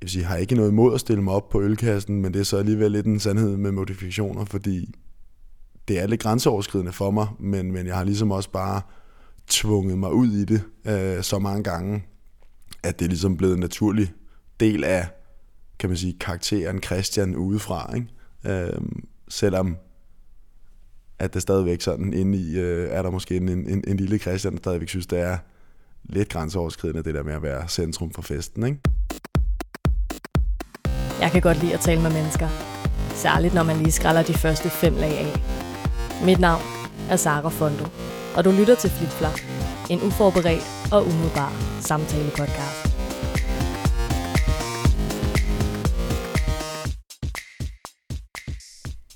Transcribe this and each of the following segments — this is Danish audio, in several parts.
jeg vil sige, har ikke noget imod at stille mig op på ølkassen, men det er så alligevel lidt en sandhed med modifikationer, fordi det er lidt grænseoverskridende for mig, men, men jeg har ligesom også bare tvunget mig ud i det øh, så mange gange, at det er ligesom blevet en naturlig del af, kan man sige, karakteren Christian udefra. Ikke? Øh, selvom at det stadigvæk sådan inde i, øh, er der måske en, en, en lille Christian, der stadigvæk synes, det er lidt grænseoverskridende, det der med at være centrum for festen. Ikke? Jeg kan godt lide at tale med mennesker. Særligt når man lige skræller de første fem lag af. Mit navn er Sara Fondo, og du lytter til Flitflap, en uforberedt og umiddelbar samtale-podcast.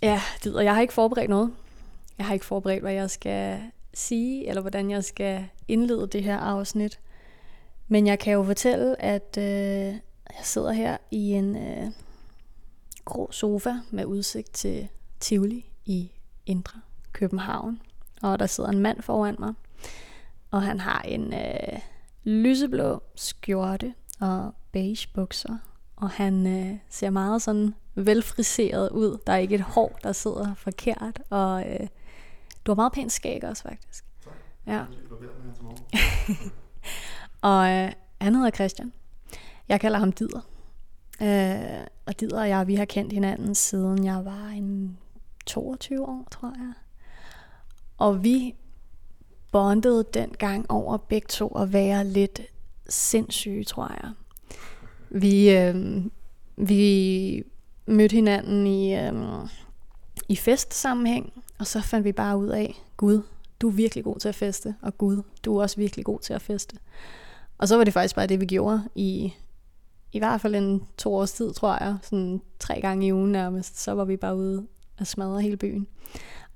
Ja, det, og jeg har ikke forberedt noget. Jeg har ikke forberedt, hvad jeg skal sige, eller hvordan jeg skal indlede det her afsnit. Men jeg kan jo fortælle, at øh, jeg sidder her i en øh, grå sofa med udsigt til Tivoli i Indre København. Og der sidder en mand foran mig, og han har en øh, lyseblå skjorte og beige bukser. Og han øh, ser meget sådan velfriseret ud. Der er ikke et hår, der sidder forkert. Og øh, du har meget pænt skæg også, faktisk. Ja. og øh, han hedder Christian. Jeg kalder ham Dider. Øh, og Dider og jeg, vi har kendt hinanden siden jeg var en 22 år, tror jeg. Og vi bondede dengang over begge to at være lidt sindssyge, tror jeg. Vi, øh, vi mødte hinanden i, øh, i festsammenhæng, og så fandt vi bare ud af, Gud, du er virkelig god til at feste, og Gud, du er også virkelig god til at feste. Og så var det faktisk bare det, vi gjorde i i hvert fald en to års tid, tror jeg. Sådan tre gange i ugen nærmest. Så var vi bare ude og smadre hele byen.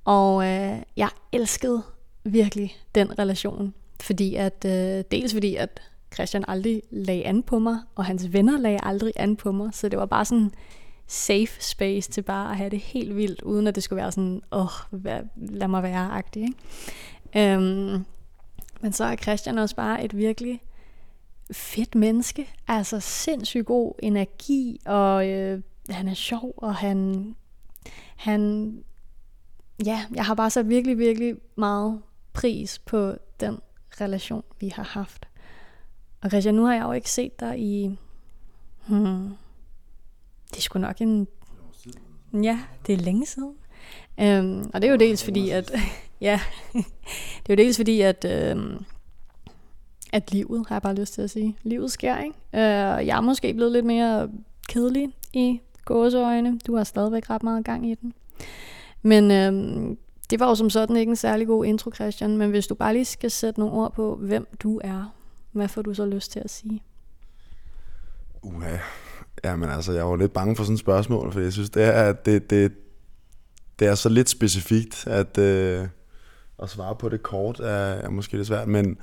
Og øh, jeg elskede virkelig den relation. Fordi at, øh, dels fordi, at Christian aldrig lagde an på mig, og hans venner lagde aldrig an på mig. Så det var bare sådan safe space til bare at have det helt vildt, uden at det skulle være sådan, åh, oh, lad mig være-agtig, Ikke? Øhm, men så er Christian også bare et virkelig fedt menneske. Altså sindssygt god energi, og øh, han er sjov, og han, han, ja, jeg har bare så virkelig, virkelig meget pris på den relation, vi har haft. Og Christian, nu har jeg jo ikke set dig i, hmm, det er sgu nok en, ja, det er længe siden. Um, og det er jo dels fordi, at, ja, det er jo dels fordi, at, øhm, at livet, har jeg bare lyst til at sige. Livet sker, ikke? Øh, jeg er måske blevet lidt mere kedelig i gåseøjne. Du har stadigvæk ret meget gang i den. Men øh, det var jo som sådan ikke en særlig god intro, Christian. Men hvis du bare lige skal sætte nogle ord på, hvem du er, hvad får du så lyst til at sige? Uha. Jamen altså, jeg var lidt bange for sådan et spørgsmål, for jeg synes, det er, det, det, det er så lidt specifikt, at, øh, at svare på det kort er, er måske lidt svært, men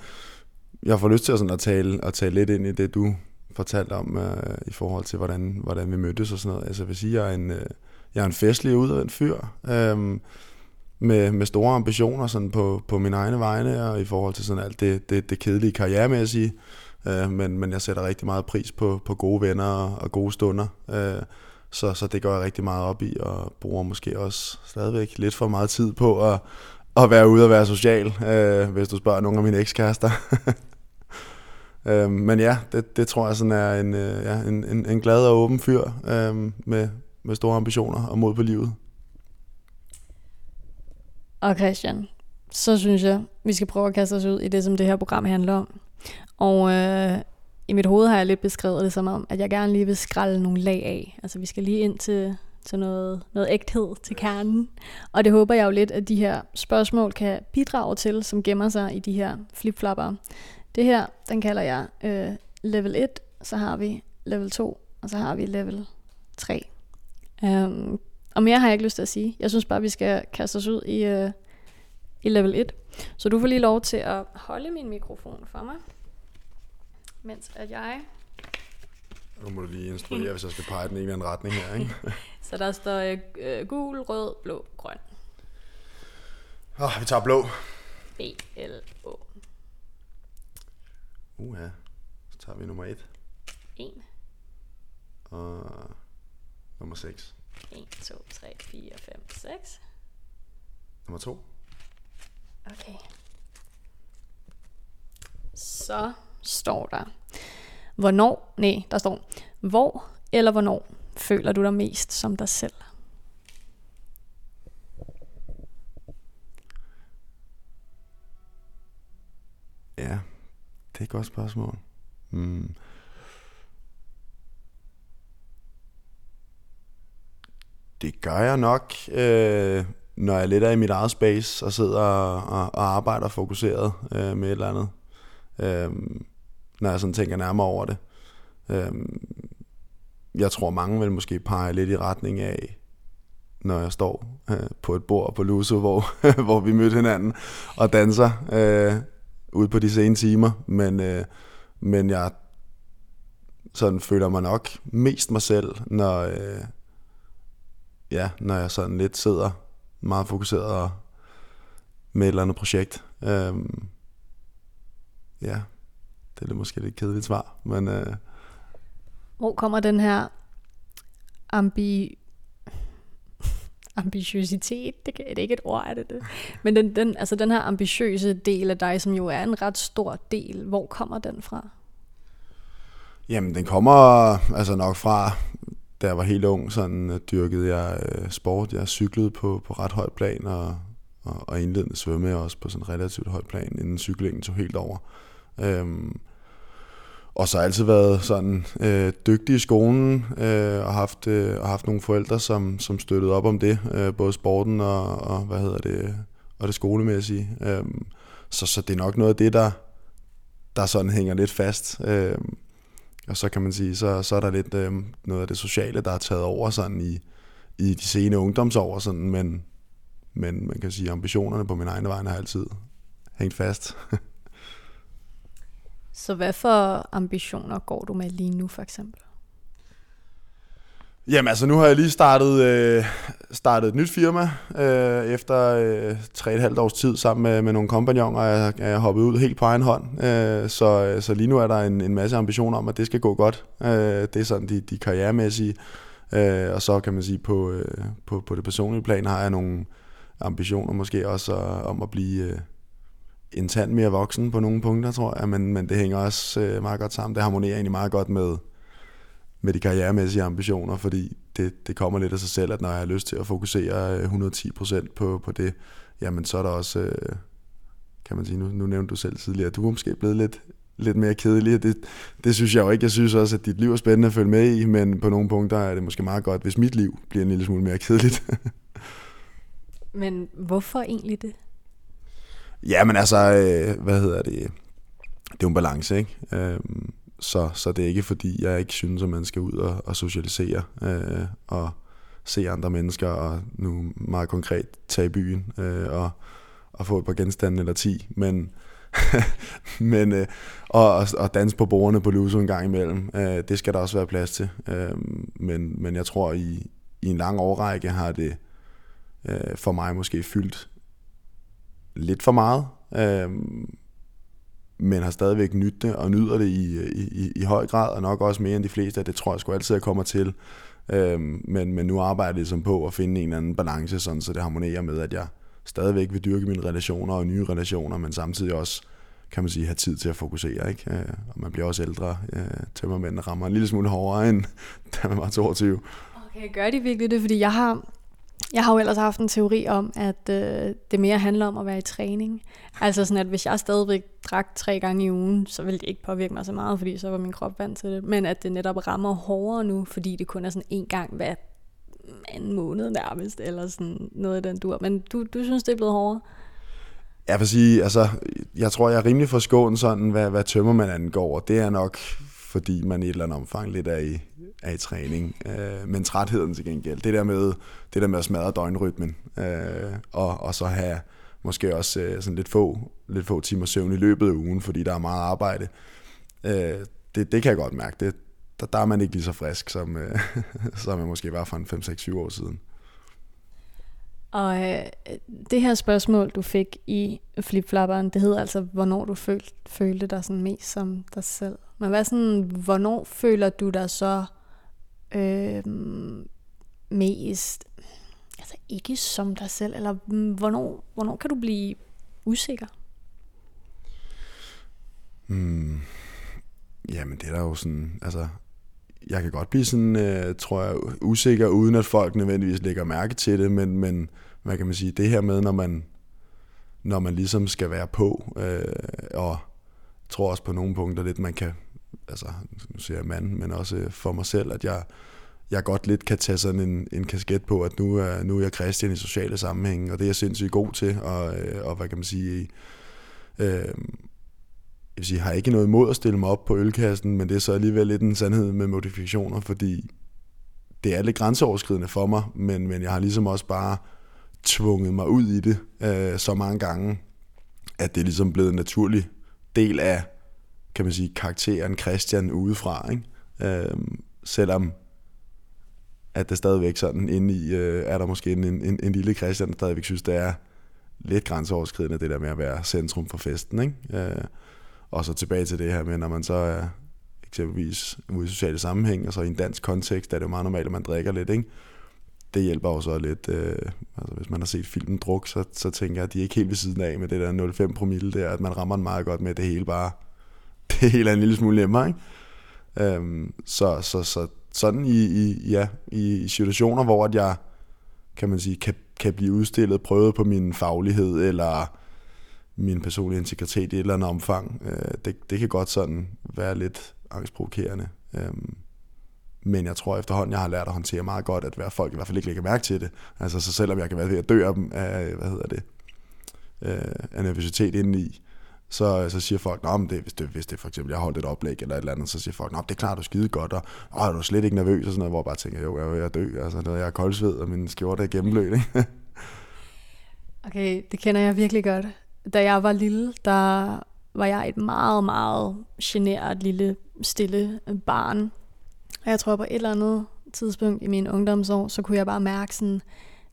jeg får lyst til at, sådan at, tale, at tale lidt ind i det, du fortalte om øh, i forhold til, hvordan, hvordan vi mødtes og sådan noget. Altså jeg vil sige, jeg er en, øh, jeg er en festlig ud af en fyr, øh, med, med store ambitioner sådan på, på mine egne vegne, og i forhold til sådan alt det, det, det kedelige karrieremæssige. Øh, men, men jeg sætter rigtig meget pris på, på gode venner og, og gode stunder. Øh, så, så det går jeg rigtig meget op i, og bruger måske også stadigvæk lidt for meget tid på at, at være ude og være social, øh, hvis du spørger nogle af mine ekskærester. øh, men ja, det, det tror jeg sådan er en, øh, ja, en, en, en glad og åben fyr øh, med, med store ambitioner og mod på livet. Og Christian, så synes jeg, vi skal prøve at kaste os ud i det, som det her program handler om. Og øh, i mit hoved har jeg lidt beskrevet det som om, at jeg gerne lige vil skralde nogle lag af. Altså vi skal lige ind til til noget, noget ægthed til kernen. Og det håber jeg jo lidt, at de her spørgsmål kan bidrage til, som gemmer sig i de her flipflapper. Det her, den kalder jeg øh, level 1, så har vi level 2, og så har vi level 3. Um, øhm, og mere har jeg ikke lyst til at sige. Jeg synes bare, vi skal kaste os ud i, øh, i level 1. Så du får lige lov til at holde min mikrofon for mig, mens at jeg... Nu må du lige instruere, hvis jeg skal pege den ene eller anden retning her, ikke? Så der står øh, gul, rød, blå, grøn. Oh, vi tager blå. B, Uh, ja. Så tager vi nummer et. En. og nummer 6. 1, 2, 3, 4, 5, 6. Nummer 2. Okay. Så står der, hvornår, nej, der står, hvor eller hvornår føler du dig mest som dig selv? Ja, det er et godt spørgsmål. Mm. Det gør jeg nok, øh, når jeg lidt er i mit eget space og sidder og, og, og arbejder fokuseret øh, med et eller andet. Øh, når jeg sådan tænker nærmere over det. Øh, jeg tror mange vil måske pege lidt i retning af, når jeg står øh, på et bord på Luso, hvor, hvor vi mødte hinanden og danser øh, ude på de sene timer. Men, øh, men jeg sådan føler mig nok mest mig selv, når, øh, ja, når jeg sådan lidt sidder meget fokuseret med et eller andet projekt. Øh, ja, det er måske lidt kedeligt svar, men... Øh, Hvor kommer den her ambi ambitiøsitet, det, kan, det er ikke et ord, er det det? Men den, den, altså den her ambitiøse del af dig, som jo er en ret stor del, hvor kommer den fra? Jamen, den kommer altså nok fra, da jeg var helt ung, sådan øh, dyrkede jeg øh, sport. Jeg cyklede på, på ret højt plan, og, og, og indledende svømme også på sådan relativt højt plan, inden cyklingen tog helt over. Øhm, og så har altid været sådan øh, dygtig i skolen, øh, og haft, øh, og haft nogle forældre, som, som støttede op om det, øh, både sporten og, og, hvad hedder det, og det skolemæssige. øh, så, så det er nok noget af det, der, der sådan hænger lidt fast. øh, og så kan man sige, så, så er der lidt øh, noget af det sociale, der er taget over sådan i, i de sene ungdomsår, sådan, men, men man kan sige, ambitionerne på min egen vej har altid hængt fast. så hvad for ambitioner går du med lige nu for eksempel? Jamen altså, nu har jeg lige startet, øh, startet et nyt firma øh, efter øh, tre et halvt års tid sammen med, med nogle kompagnoner, og jeg, jeg er hoppet ud helt på egen hånd. Øh, så, øh, så lige nu er der en, en masse ambitioner om, at det skal gå godt. Øh, det er sådan de, de karrieremæssige. Øh, og så kan man sige, på, øh, på, på det personlige plan har jeg nogle ambitioner måske også øh, om at blive øh, en tand mere voksen på nogle punkter, tror jeg. Men, men det hænger også øh, meget godt sammen. Det harmonerer egentlig meget godt med med de karrieremæssige ambitioner, fordi det, det kommer lidt af sig selv, at når jeg har lyst til at fokusere øh, 110% på, på det, jamen så er der også, øh, kan man sige, nu, nu nævnte du selv tidligere, at du er måske blevet lidt, lidt mere kedelig. Det, det synes jeg jo ikke. Jeg synes også, at dit liv er spændende at følge med i, men på nogle punkter er det måske meget godt, hvis mit liv bliver en lille smule mere kedeligt. men hvorfor egentlig det? Ja, men altså, øh, hvad hedder det? Det er jo en balance, ikke? Øh, så, så det er ikke fordi, jeg ikke synes, at man skal ud og, og socialisere øh, og se andre mennesker, og nu meget konkret tage i byen øh, og, og få et par genstande eller ti, men, men øh, og, og danse på bordene på Luso en gang imellem, øh, det skal der også være plads til. Øh, men, men jeg tror, i, i en lang årrække har det øh, for mig måske fyldt lidt for meget. Øh, men har stadigvæk nydt det, og nyder det i, i, i høj grad, og nok også mere end de fleste, det tror jeg sgu altid, jeg kommer til. Øh, men, men nu arbejder jeg ligesom på at finde en eller anden balance, sådan, så det harmonerer med, at jeg stadigvæk vil dyrke mine relationer og nye relationer, men samtidig også kan man sige, have tid til at fokusere. Ikke? Øh, og man bliver også ældre. Øh, tømmermændene rammer en lille smule hårdere, end da man var 22. Okay, gør de virkelig det? Fordi jeg har, jeg har jo ellers haft en teori om, at øh, det mere handler om at være i træning. Altså sådan, at hvis jeg stadigvæk drak tre gange i ugen, så ville det ikke påvirke mig så meget, fordi så var min krop vant til det. Men at det netop rammer hårdere nu, fordi det kun er sådan en gang hver anden måned nærmest, eller sådan noget af den dur. Men du, du synes, det er blevet hårdere? Jeg vil sige, altså, jeg tror, jeg er rimelig forskånet sådan, hvad, hvad tømmer man angår. Det er nok, fordi man i et eller andet omfang lidt er i, er i træning. Øh, men trætheden til gengæld, det der med, det der med at smadre døgnrytmen, øh, og, og så have måske også øh, sådan lidt få, lidt få timer søvn i løbet af ugen, fordi der er meget arbejde. Øh, det, det kan jeg godt mærke. Det, der, der er man ikke lige så frisk, som, øh, som man måske var for en 5-6-7 år siden. Og øh, det her spørgsmål, du fik i flipflapperen, det hedder altså, hvornår du følte, følte dig sådan mest som dig selv. Men hvad sådan, hvornår føler du dig så øh, mest, altså ikke som dig selv, eller mm, hvornår, hvornår kan du blive usikker? Mm, jamen det er der jo sådan, altså jeg kan godt blive sådan, øh, tror jeg, usikker, uden at folk nødvendigvis lægger mærke til det, men, men hvad kan man sige, det her med, når man, når man ligesom skal være på, øh, og tror også på nogle punkter lidt, man kan, altså nu siger jeg mand, men også øh, for mig selv, at jeg, jeg godt lidt kan tage sådan en, en kasket på, at nu er, nu er jeg kristen i sociale sammenhænge, og det er jeg sindssygt god til, og, øh, og hvad kan man sige, øh, jeg vil sige, har ikke noget imod at stille mig op på ølkassen, men det er så alligevel lidt en sandhed med modifikationer, fordi det er lidt grænseoverskridende for mig, men, men jeg har ligesom også bare tvunget mig ud i det øh, så mange gange, at det er ligesom blevet en naturlig del af, kan man sige, karakteren Christian udefra, ikke? Øh, selvom at det stadigvæk sådan inde i, øh, er der måske en, en, en lille Christian, der stadigvæk synes, det er lidt grænseoverskridende, det der med at være centrum for festen, ikke? Øh, og så tilbage til det her med, når man så er eksempelvis ude i sociale sammenhæng, og så i en dansk kontekst, der er det jo meget normalt, at man drikker lidt, ikke? Det hjælper jo så lidt, øh, altså hvis man har set filmen Druk, så, så tænker jeg, at de er ikke helt ved siden af med det der 0,5 promille der, at man rammer den meget godt med, det hele bare, det hele er en lille smule nemmere, ikke? Øhm, så, så, så sådan i, i, ja, i situationer, hvor at jeg, kan man sige, kan, kan blive udstillet, prøvet på min faglighed, eller min personlige integritet i et eller andet omfang. Øh, det, det kan godt sådan være lidt angstprovokerende. Øhm, men jeg tror efterhånden, jeg har lært at håndtere meget godt, at folk i hvert fald ikke lægger mærke til det. Altså så selvom jeg kan være ved at dø af dem af, hvad hedder det, øh, af nervøsitet indeni, så, så siger folk, Nå, men det, hvis, det, hvis det for eksempel, jeg har holdt et oplæg eller et eller andet, så siger folk, Nå, det er klart, du er skide godt, og Åh, er du slet ikke nervøs, og sådan noget, hvor jeg bare tænker, jo, jeg er ved at dø, altså, noget, jeg er koldsved, og min skjorte er gennemblødt, ikke? okay, det kender jeg virkelig godt da jeg var lille, der var jeg et meget, meget generet lille, stille barn. Og jeg tror på et eller andet tidspunkt i min ungdomsår, så kunne jeg bare mærke sådan,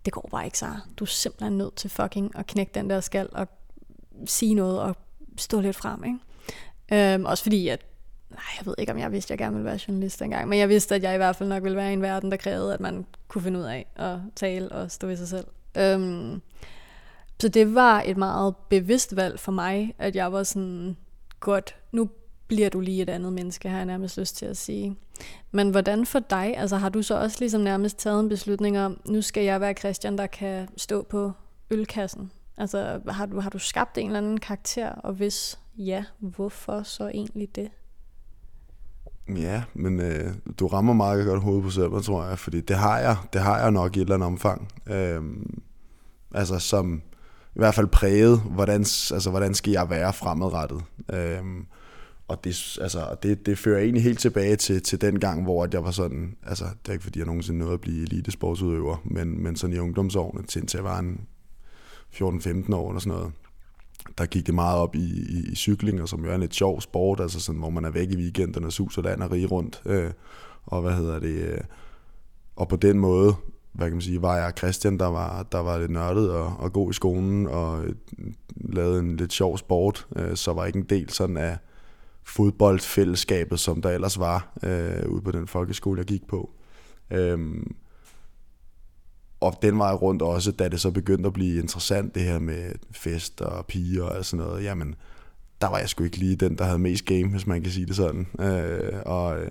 det går bare ikke så. Du er simpelthen nødt til fucking at knække den der skal og sige noget og stå lidt frem, ikke? Øhm, også fordi, at nej, jeg ved ikke, om jeg vidste, at jeg gerne ville være journalist engang, men jeg vidste, at jeg i hvert fald nok ville være i en verden, der krævede, at man kunne finde ud af at tale og stå ved sig selv. Øhm, så det var et meget bevidst valg for mig, at jeg var sådan, godt, nu bliver du lige et andet menneske, har jeg nærmest lyst til at sige. Men hvordan for dig, altså har du så også ligesom nærmest taget en beslutning om, nu skal jeg være Christian, der kan stå på ølkassen? Altså har du, har du skabt en eller anden karakter, og hvis ja, hvorfor så egentlig det? Ja, men øh, du rammer meget godt hovedet på selv, tror jeg, fordi det har jeg, det har jeg nok i et eller andet omfang. Øh, altså som, i hvert fald præget, hvordan, altså, hvordan skal jeg være fremadrettet. Øh, og det, altså, det, det fører egentlig helt tilbage til, til den gang, hvor jeg var sådan, altså det er ikke fordi, jeg nogensinde nåede at blive elitesportsudøver, men, men sådan i ungdomsårene, til, til jeg var en 14-15 år eller sådan noget, der gik det meget op i, i, i cykling, og som jo er en lidt sjov sport, altså sådan, hvor man er væk i weekenderne og suser land og rige rundt, øh, og hvad hedder det, øh, og på den måde hvad kan man sige, var jeg Christian, der var, der var lidt nørdet og, og god i skolen, og øh, lavede en lidt sjov sport, øh, så var ikke en del sådan af fodboldfællesskabet, som der ellers var øh, ude på den folkeskole, jeg gik på. Øhm, og den vej rundt også, da det så begyndte at blive interessant, det her med fest og piger og sådan noget, jamen, der var jeg sgu ikke lige den, der havde mest game, hvis man kan sige det sådan. Øh, og øh,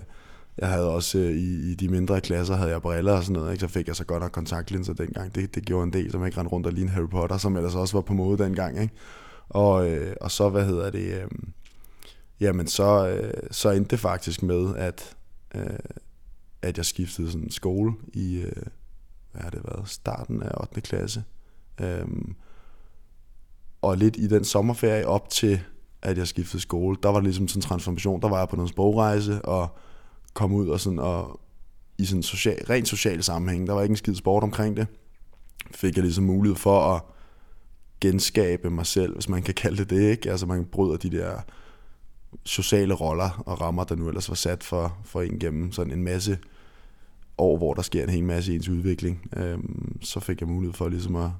jeg havde også øh, i, i de mindre klasser, havde jeg briller og sådan noget, ikke? så fik jeg så godt nok kontaktlinser dengang. Det, det gjorde en del, som ikke rendte rundt og lignede Harry Potter, som ellers også var på mode dengang. Ikke? Og, øh, og så, hvad hedder det, øh, jamen så, øh, så endte det faktisk med, at, øh, at jeg skiftede sådan skole i, øh, hvad har det været, starten af 8. klasse. Øhm, og lidt i den sommerferie op til, at jeg skiftede skole, der var det ligesom sådan en transformation. Der var jeg på noget sprogrejse, og kom ud og sådan og i sådan social, rent social sammenhæng, der var ikke en skid sport omkring det, fik jeg ligesom mulighed for at genskabe mig selv, hvis man kan kalde det det, ikke? Altså man bryder de der sociale roller og rammer, der nu ellers var sat for, for en gennem sådan en masse år, hvor der sker en hel masse i ens udvikling. øh, så fik jeg mulighed for ligesom at,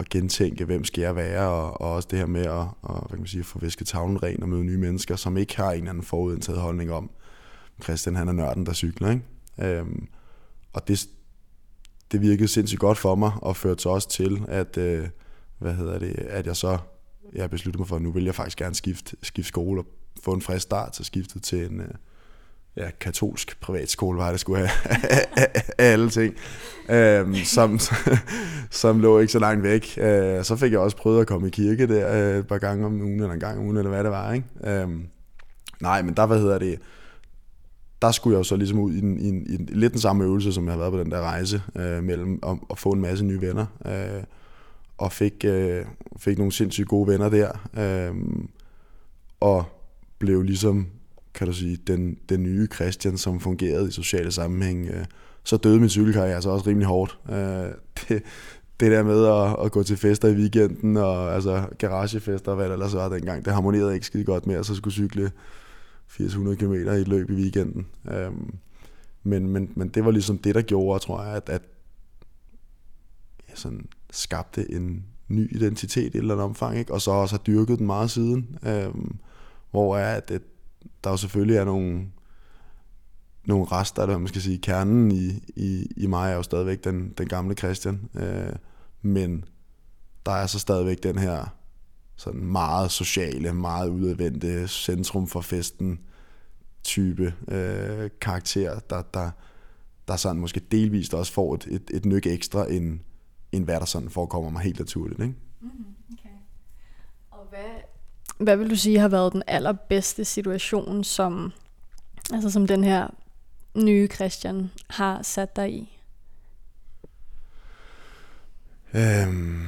at gentænke, hvem skal jeg være, og, og også det her med at, at, hvad kan man sige, at få væsket tavlen ren og møde nye mennesker, som ikke har en eller anden forudindtaget holdning om, Christian han er nørden, der cykler, ikke? Øhm, og det, det virkede sindssygt godt for mig, og førte så også til, at, øh, hvad hedder det, at jeg så jeg besluttede mig for, at nu vil jeg faktisk gerne skifte, skifte skole og få en frisk start, så skiftede til en, øh, ja, katolsk privatskole var det skulle have alle ting, øhm, som, som lå ikke så langt væk. Øh, så fik jeg også prøvet at komme i kirke der øh, et par gange om ugen, eller en gang om ugen, eller hvad det var. Ikke? Øhm, nej, men der, hvad hedder det, der skulle jeg jo så ligesom ud i, en, i, en, i en, lidt den samme øvelse, som jeg har været på den der rejse, øh, mellem at, at få en masse nye venner, øh, og fik, øh, fik nogle sindssygt gode venner der, øh, og blev ligesom kan du sige, den, den nye Christian, som fungerede i sociale sammenhæng, øh, så døde min cykelkarriere altså også rimelig hårdt. Øh, det, det der med at, at gå til fester i weekenden, og altså garagefester, hvad det ellers var dengang, det harmonerede ikke skide godt med, at så skulle cykle 800 km i et løb i weekenden. Øh, men, men, men det var ligesom det, der gjorde, tror jeg, at, at jeg sådan skabte en ny identitet i et eller andet omfang, ikke? og så også har dyrket den meget siden, øh, hvor er, at, at der jo selvfølgelig er nogle, nogle rester, eller man skal sige, kernen i, i, i mig er jo stadigvæk den, den gamle Christian, øh, men der er så stadigvæk den her sådan meget sociale, meget udadvendte centrum for festen type øh, karakter, der, der, der sådan måske delvist også får et, et, et nyk ekstra, end, end hvad der sådan forekommer mig helt naturligt. Ikke? Mm, okay. Og hvad, hvad vil du sige har været den allerbedste situation, som, altså som den her nye Christian har sat dig i? Øhm,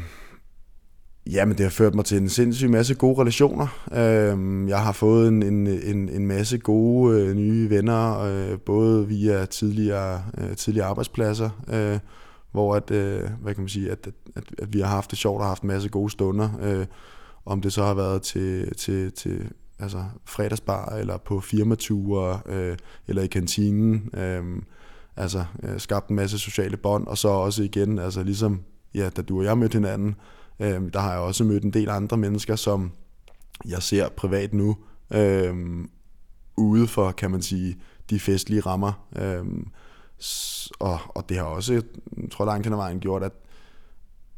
jamen, det har ført mig til en sindssyg masse gode relationer. Øhm, jeg har fået en, en, en, en masse gode øh, nye venner, øh, både via tidligere, øh, tidligere arbejdspladser, øh, hvor at, øh, hvad kan man sige, at, at, at vi har haft det sjovt og haft en masse gode stunder. Øh, om det så har været til, til, til altså fredagsbar, eller på firmature, øh, eller i kantinen. Øh, altså øh, skabt en masse sociale bånd, og så også igen, altså ligesom, ja, da du og jeg mødte hinanden, øh, der har jeg også mødt en del andre mennesker, som jeg ser privat nu, øh, ude for, kan man sige, de festlige rammer. Øh, og, og det har også, jeg tror langt hen ad vejen gjort, at,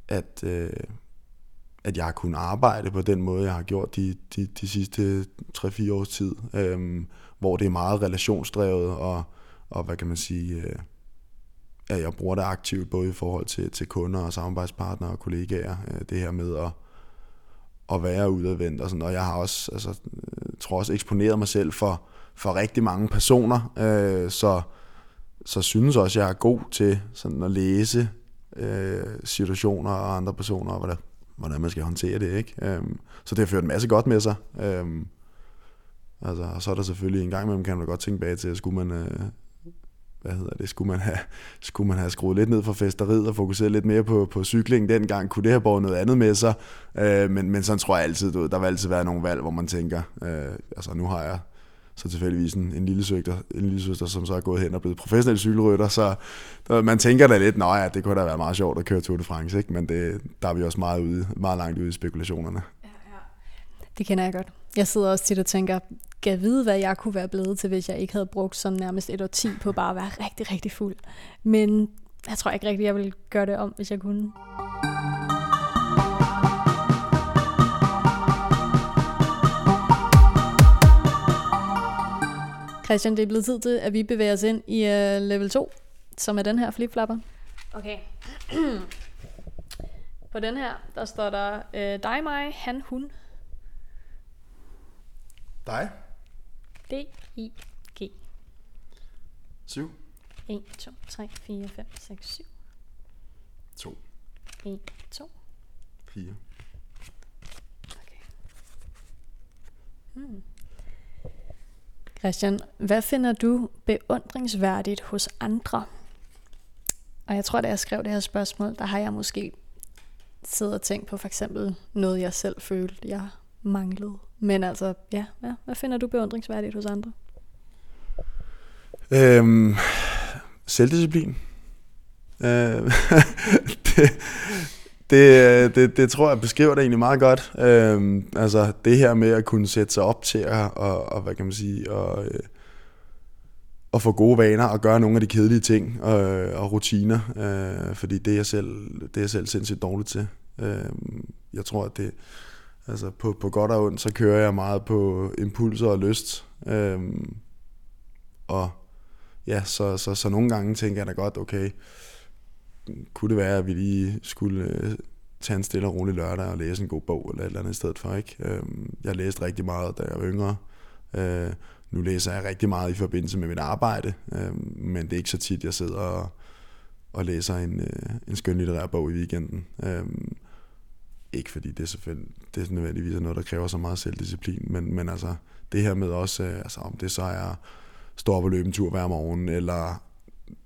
at øh, at jeg har kunnet arbejde på den måde, jeg har gjort de, de, de sidste 3-4 års tid, øhm, hvor det er meget relationsdrevet, og, og hvad kan man sige, øh, at jeg bruger det aktivt, både i forhold til, til kunder og samarbejdspartnere og kollegaer, øh, det her med at, at være udadvendt og sådan, og jeg har også, altså, jeg tror også eksponeret mig selv for, for rigtig mange personer, øh, så, så synes også, jeg er god til sådan at læse øh, situationer og andre personer, og hvad der, hvordan man skal håndtere det. Ikke? Øhm, så det har ført en masse godt med sig. Øhm, altså, og så er der selvfølgelig en gang imellem, kan man godt tænke bag til, at skulle man, øh, hvad hedder det, skulle man, have, skulle man have skruet lidt ned for festeriet og fokuseret lidt mere på, på cykling dengang, kunne det have båret noget andet med sig. Øh, men, men sådan tror jeg altid, du, der vil altid være nogle valg, hvor man tænker, øh, altså nu har jeg så tilfældigvis en, en lille søster, en lille søster, som så er gået hen og blevet professionel cykelrytter, så der, man tænker da lidt, nej, ja, det kunne da være meget sjovt at køre Tour de France, ikke? men det, der er vi også meget, ude, meget langt ude i spekulationerne. Ja, ja. Det kender jeg godt. Jeg sidder også tit og tænker, kan vide, hvad jeg kunne være blevet til, hvis jeg ikke havde brugt sådan nærmest et år ti på bare at være rigtig, rigtig fuld. Men jeg tror ikke rigtig, jeg ville gøre det om, hvis jeg kunne. Christian, det er blevet tid til, at vi bevæger os ind i uh, level 2, som er den her flipflapper. Okay. På den her, der står der uh, dig, mig, han, hun. Dig. D-I-G. 7. 1, 2, 3, 4, 5, 6, 7. 2. 1, 2. 4. Okay. Hmm. Christian, hvad finder du beundringsværdigt hos andre? Og jeg tror, da jeg skrev det her spørgsmål, der har jeg måske siddet og tænkt på for eksempel noget, jeg selv følte, jeg manglede. Men altså, ja, hvad, hvad finder du beundringsværdigt hos andre? Øhm, selvdisciplin. Øh, det, det, det, det tror jeg beskriver det egentlig meget godt. Øhm, altså det her med at kunne sætte sig op til at, og, og hvad kan man sige, og, øh, at få gode vaner og gøre nogle af de kedelige ting og, og rutiner, øh, fordi det er, jeg selv, det er jeg selv sindssygt dårlig til. Øh, jeg tror, at det, altså på, på godt og ondt, så kører jeg meget på impulser og lyst. Øh, og ja, så, så, så nogle gange tænker jeg da godt, okay, kunne det være, at vi lige skulle øh, tage en stille og rolig lørdag og læse en god bog eller et eller andet i stedet for, ikke? Øh, jeg læste rigtig meget, da jeg var yngre. Øh, nu læser jeg rigtig meget i forbindelse med mit arbejde, øh, men det er ikke så tit, jeg sidder og, og læser en, øh, en skøn litterær bog i weekenden. Øh, ikke fordi det er selvfølgelig det er nødvendigvis noget, der kræver så meget selvdisciplin, men, men altså det her med også, øh, altså om det så er stå op og løbe en tur hver morgen, eller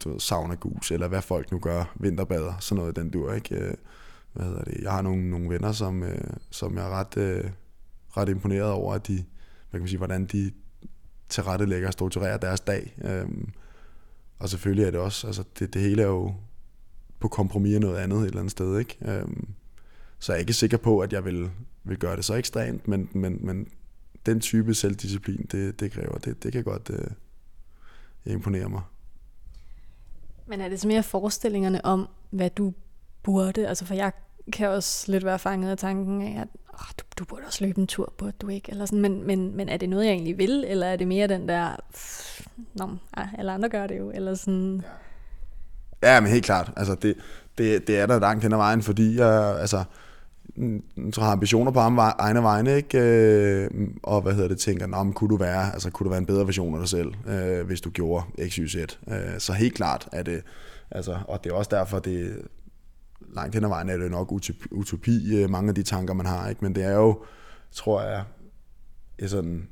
du ved, sauna gus, eller hvad folk nu gør, vinterbader, sådan noget den dur, ikke? Øh, hvad hedder det? Jeg har nogle, nogle venner, som, øh, som jeg er ret, øh, ret imponeret over, at de, hvad kan man sige, hvordan de tilrettelægger og strukturerer deres dag. Øhm, og selvfølgelig er det også, altså det, det hele er jo på kompromis af noget andet et eller andet sted, ikke? Øhm, så jeg er ikke sikker på, at jeg vil, vil gøre det så ekstremt, men, men, men den type selvdisciplin, det, det kræver, det, det kan godt øh, imponere mig. Men er det så mere forestillingerne om, hvad du burde? Altså for jeg kan også lidt være fanget af tanken af, at oh, du, du burde også løbe en tur, burde du ikke? Eller sådan, men, men, men er det noget, jeg egentlig vil? Eller er det mere den der, nå, alle andre gør det jo? Eller sådan... Ja, ja men helt klart. Altså det, det, det er der langt hen ad vejen, fordi jeg, altså, Mm, så har ambitioner på egne vegne, ikke? Øh, og hvad hedder det, tænker, Nå, men kunne du være, altså kunne du være en bedre version af dig selv, øh, hvis du gjorde X, Y, Z. Øh, så helt klart er det, altså, og det er også derfor, det langt hen ad vejen er det nok utopi, utopi mange af de tanker, man har, ikke? Men det er jo, tror jeg, er sådan,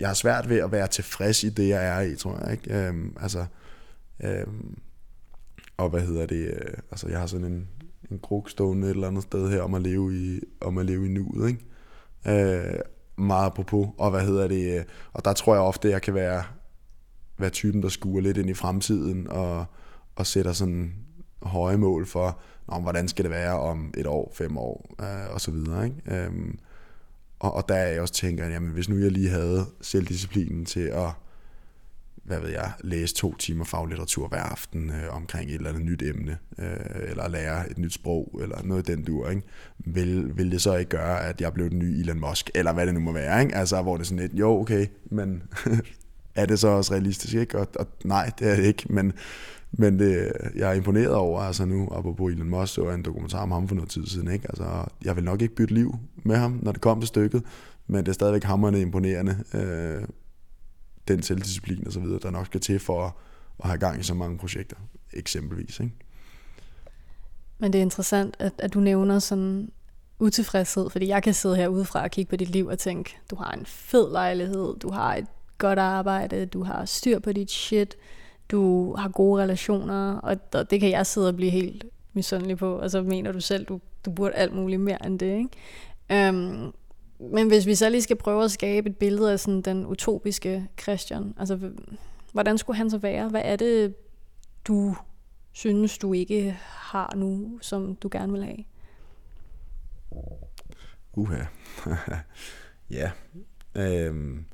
jeg har svært ved at være tilfreds i det, jeg er i, tror jeg, ikke? Øhm, altså, øhm, og hvad hedder det, øh, altså jeg har sådan en, en kruk stående et eller andet sted her om at leve i, om at leve i nuet, ikke? Øh, meget apropos, og hvad hedder det, øh, og der tror jeg ofte, at jeg kan være, være typen, der skuer lidt ind i fremtiden, og, og sætter sådan høje mål for, om hvordan skal det være om et år, fem år, øh, og så videre, ikke? Øh, og, og der er jeg også tænker, jamen hvis nu jeg lige havde selvdisciplinen til at hvad ved jeg, læse to timer faglitteratur hver aften øh, omkring et eller andet nyt emne, øh, eller lære et nyt sprog, eller noget den dur, ikke? Vil, vil det så ikke gøre, at jeg blev den nye Elon Musk, eller hvad det nu må være, ikke? Altså, hvor det er sådan lidt, jo, okay, men er det så også realistisk, ikke? Og, og nej, det er det ikke, men, men det, jeg er imponeret over, altså nu, apropos Elon Musk, så er en dokumentar om ham for noget tid siden, ikke? Altså, jeg vil nok ikke bytte liv med ham, når det kom til stykket, men det er stadigvæk hammerne imponerende, øh, den selvdisciplin og så videre, der nok skal til for at, at have gang i så mange projekter, eksempelvis. Ikke? Men det er interessant, at, at du nævner sådan utilfredshed, fordi jeg kan sidde her udefra og kigge på dit liv og tænke, du har en fed lejlighed, du har et godt arbejde, du har styr på dit shit, du har gode relationer, og, det kan jeg sidde og blive helt misundelig på, og så mener du selv, du, du burde alt muligt mere end det. Ikke? Øhm, men hvis vi så lige skal prøve at skabe et billede af sådan den utopiske Christian, altså hvordan skulle han så være? Hvad er det, du synes, du ikke har nu, som du gerne vil have? Uha. ja. Øhm,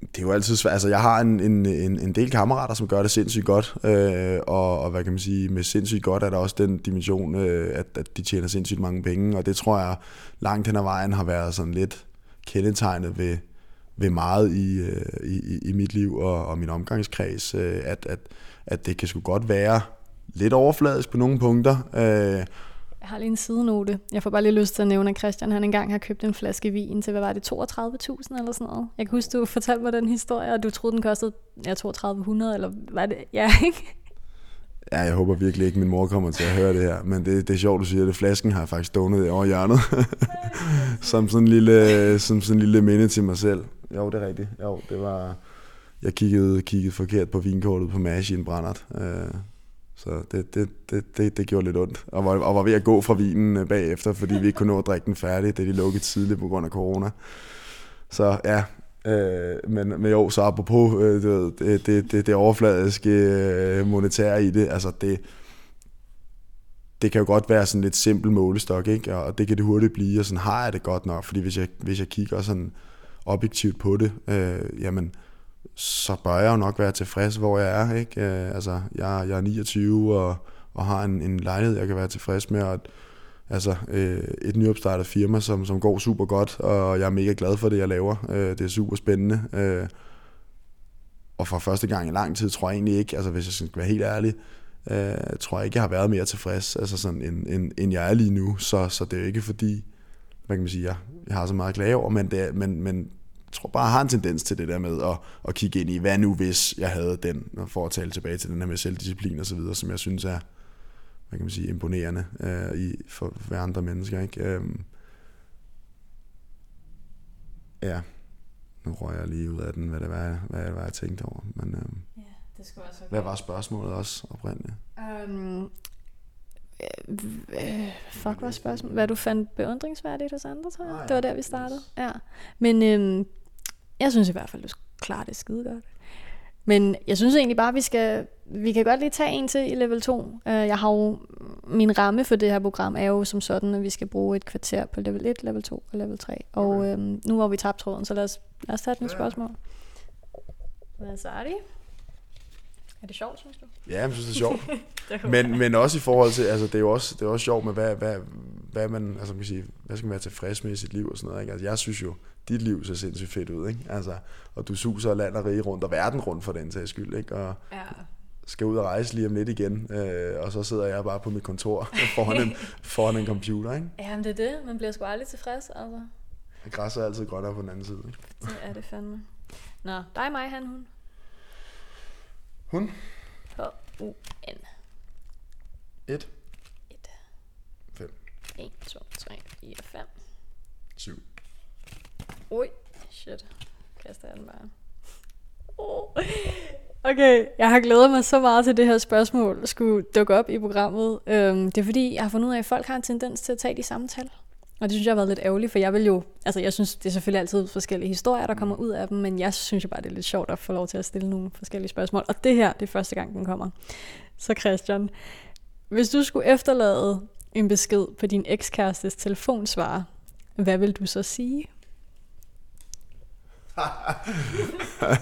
det er jo altid svært. Altså, jeg har en, en, en, en del kammerater, som gør det sindssygt godt, øh, og, og hvad kan man sige, med sindssygt godt er der også den dimension, øh, at, at de tjener sindssygt mange penge, og det tror jeg langt hen ad vejen har været sådan lidt kendetegnet ved, ved meget i, øh, i, i mit liv og, og min omgangskreds, øh, at, at, at det kan sgu godt være lidt overfladisk på nogle punkter, øh, jeg har lige en sidenote. Jeg får bare lige lyst til at nævne, at Christian han engang har købt en flaske vin til, hvad var det, 32.000 eller sådan noget. Jeg kan huske, du fortalte mig den historie, og du troede, den kostede ja, 3200, eller var det, ja, ikke? Ja, jeg håber virkelig ikke, min mor kommer til at høre det her, men det, det er sjovt, du siger det. Flasken har jeg faktisk stående over hjørnet, som, sådan en lille, som sådan en lille minde til mig selv. Jo, det er rigtigt. Jo, det var... Jeg kiggede, kiggede forkert på vinkortet på Mash i en brændert. Øh, så det, det, det, det, det gjorde lidt ondt. Og var, og var ved at gå fra vinen øh, bagefter, fordi vi ikke kunne nå at drikke den færdig, da de lukkede tidligt på grund af corona. Så ja, øh, men, men jo, så apropos øh, det, det, det, det overfladiske øh, monetære i det, altså det, det kan jo godt være sådan lidt simpel målestok, ikke? og det kan det hurtigt blive, og sådan har jeg det godt nok, fordi hvis jeg, hvis jeg kigger sådan objektivt på det, øh, jamen, så bør jeg jo nok være tilfreds, hvor jeg er. Ikke? Øh, altså, jeg, jeg er 29 og, og har en, en lejlighed, jeg kan være tilfreds med, og altså, øh, et nyopstartet firma, som, som går super godt, og jeg er mega glad for det, jeg laver. Øh, det er super spændende. Øh, og for første gang i lang tid, tror jeg egentlig ikke, altså hvis jeg skal være helt ærlig, øh, tror jeg ikke, jeg har været mere tilfreds, altså sådan, end, end, end jeg er lige nu. Så, så det er jo ikke fordi, hvad kan man sige, jeg, jeg har så meget at klage over, men, det men, men tror bare, jeg har en tendens til det der med at, at kigge ind i, hvad nu hvis jeg havde den, for at tale tilbage til den her med selvdisciplin og så videre, som jeg synes er, hvad kan man sige, imponerende øh, i, for, for andre mennesker. Ikke? Øhm, ja, nu røg jeg lige ud af den, hvad det var, hvad det var jeg tænkte over. Men, øhm, ja, det skulle også okay. Hvad var spørgsmålet også oprindeligt? Um, øh, fuck, hvad spørgsmål? Hvad du fandt beundringsværdigt hos andre, tror jeg? Ah, ja. Det var der, vi startede. Ja. Men øhm, jeg synes i hvert fald, du klarer det skide godt. Men jeg synes egentlig bare, vi skal, vi kan godt lige tage en til i level 2. Uh, jeg har jo, min ramme for det her program er jo som sådan, at vi skal bruge et kvarter på level 1, level 2 og level 3. Og Okay. øhm, nu hvor vi tabt tråden, så lad os, lad os tage den Ja. spørgsmål. Hvad så er det? Er det sjovt, synes du? Ja, jeg synes, det er sjovt. Men, men også i forhold til, altså det er jo også, det er også sjovt med, hvad, hvad, hvad man, altså man kan sige, hvad skal man være tilfreds med i sit liv og sådan noget, ikke? Altså jeg synes jo, dit liv ser sindssygt fedt ud, ikke? Altså, og du suser land og rige rundt, og verden rundt for den sags skyld, ikke? Og Ja. skal ud og rejse lige om lidt igen, øh, og så sidder jeg bare på mit kontor foran en, foran en computer, ikke? Jamen det er det. Man bliver sgu aldrig tilfreds, altså. Græsset er altid grønnere på den anden side, ikke? Det er det fandme. Nå, dig, mig, han, hun. Hun? H-U-N. Et. 1. Fem. 1, 2, 3, 4, 5. Syv. Ui, shit. Kaster jeg den bare. Oh. Okay, jeg har glædet mig så meget til det her spørgsmål skulle dukke op i programmet. Øhm, det er fordi, jeg har fundet ud af, at folk har en tendens til at tage de samme tal. Og det synes jeg har været lidt ærgerligt, for jeg vil jo... Altså, jeg synes, det er selvfølgelig altid forskellige historier, der kommer ud af dem, men jeg synes jo bare, det er lidt sjovt at få lov til at stille nogle forskellige spørgsmål. Og det her, det er første gang, den kommer. Så Christian, hvis du skulle efterlade en besked på din ekskærestes telefonsvarer, hvad vil du så sige?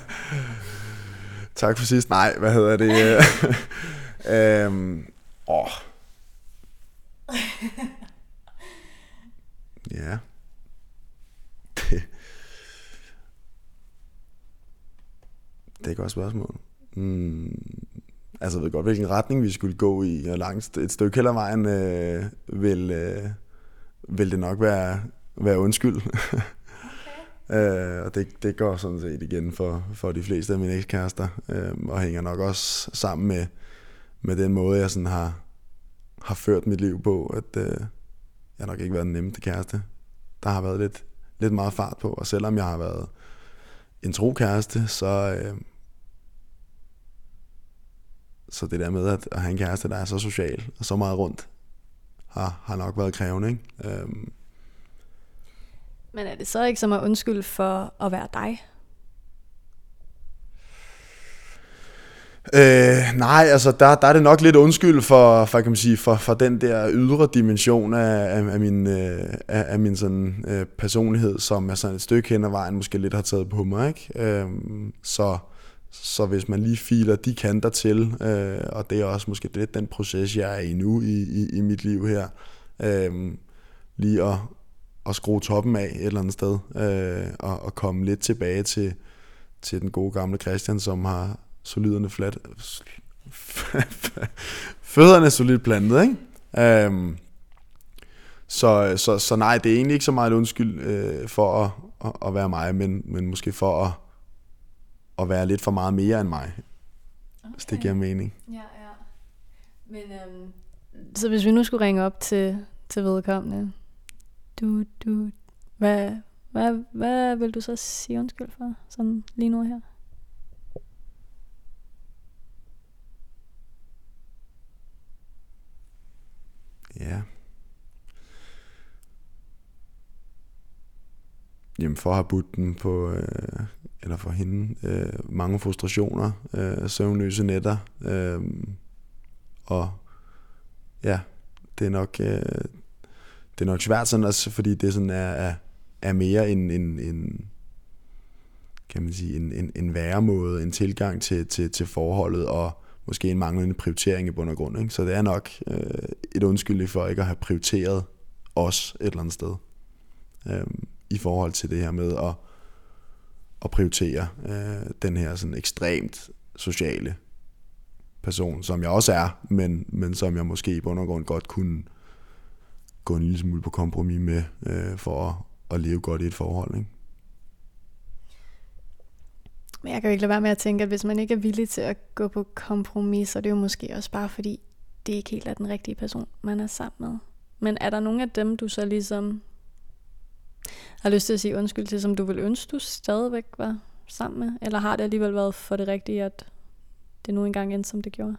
Tak for sidst. Nej, hvad hedder det? øhm, åh. Ja. Det, det er et godt spørgsmål. Mm, altså, jeg ved godt, hvilken retning vi skulle gå i, og langt et stykke heller vejen øh, vil, øh, vil det nok være, være undskyld. Øh, og det, det går sådan set igen for, for de fleste af mine ekskærester, øh, og hænger nok også sammen med, med den måde, jeg sådan har, har ført mit liv på, at øh, jeg har nok ikke været den nemmeste kæreste. Der har været lidt, lidt meget fart på, og selvom jeg har været en tro kæreste, så, øh, så det der med at, at have en kæreste, der er så social og så meget rundt, har, har nok været krævende. Ikke? Øh, Men er det så ikke som at undskylde for at være dig? Øh, nej, altså der, der er det nok lidt undskyld for, for, kan man sige, for, for den der ydre dimension af, af, af min, øh, af, af min sådan, øh, personlighed, som jeg sådan et stykke hen ad vejen måske lidt har taget på mig. Ikke? Øh, så, så hvis man lige filer de kanter til, øh, og det er også måske lidt den proces, jeg er i nu i, i, i mit liv her, øh, lige at, at skrue toppen af et eller andet sted, øh, og, og komme lidt tilbage til, til den gode gamle Christian, som har soliderne flat, fødderne solidt plantet, ikke? Øhm, så, så, så nej, det er egentlig ikke så meget en undskyld øh, for at, at, at være mig, men, men måske for at, at være lidt for meget mere end mig, okay. hvis det giver mening. Ja, ja. Men, øhm, så hvis vi nu skulle ringe op til, til vedkommende, du, du, hvad, hvad, hvad vil du så sige undskyld for, sådan lige nu her? Ja. Jamen for at have budt dem på, øh, eller for hende, øh, mange frustrationer, øh, søvnløse nætter, øh, og ja, det er nok, øh, det er nok svært sådan også, fordi det sådan er, er, er mere en, en, en, kan man sige, en, en, en væremåde, en tilgang til, til, til forholdet, og måske en manglende prioritering i bund og grund. Ikke? Så det er nok øh, et undskyldning for ikke at have prioriteret os et eller andet sted. Øh, i forhold til det her med at, at prioritere øh, den her sådan ekstremt sociale person, som jeg også er, men, men som jeg måske i bund og grund godt kunne gå en lille smule på kompromis med, øh, for at, at leve godt i et forhold. Ikke? Men jeg kan jo ikke lade være med at tænke, at hvis man ikke er villig til at gå på kompromis, så er det jo måske også bare fordi, det ikke helt er den rigtige person, man er sammen med. Men er der nogen af dem, du så ligesom har lyst til at sige undskyld til, som du vil ønske, du stadigvæk var sammen med? Eller har det alligevel været for det rigtige, at det nu engang endte, som det gjorde?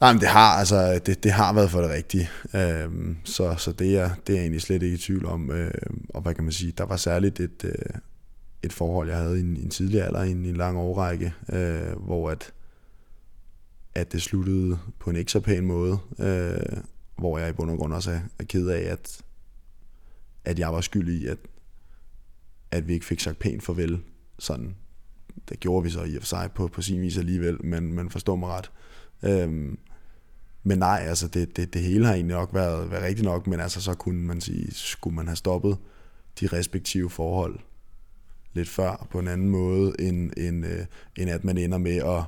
Nej, men det har, altså, det, det har været for det rigtige. Øhm, så, så det, er, det er jeg egentlig slet ikke i tvivl om. Øhm, og hvad kan man sige, der var særligt et, øh, et forhold, jeg havde i en, en tidlig alder, i en, en lang årrække, øh, hvor at, at det sluttede på en ikke så pæn måde, øh, hvor jeg i bund og grund også er, er ked af, at, at jeg var skyld i, at, at vi ikke fik sagt pænt farvel. Sådan, det gjorde vi så i og for sig på, på sin vis alligevel, men, men forstår mig ret. Øhm, men nej, altså det, det, det hele har egentlig nok været, været rigtigt nok, men altså så kunne man sige, skulle man have stoppet de respektive forhold lidt før på en anden måde, end, end, øh, end at man ender med at,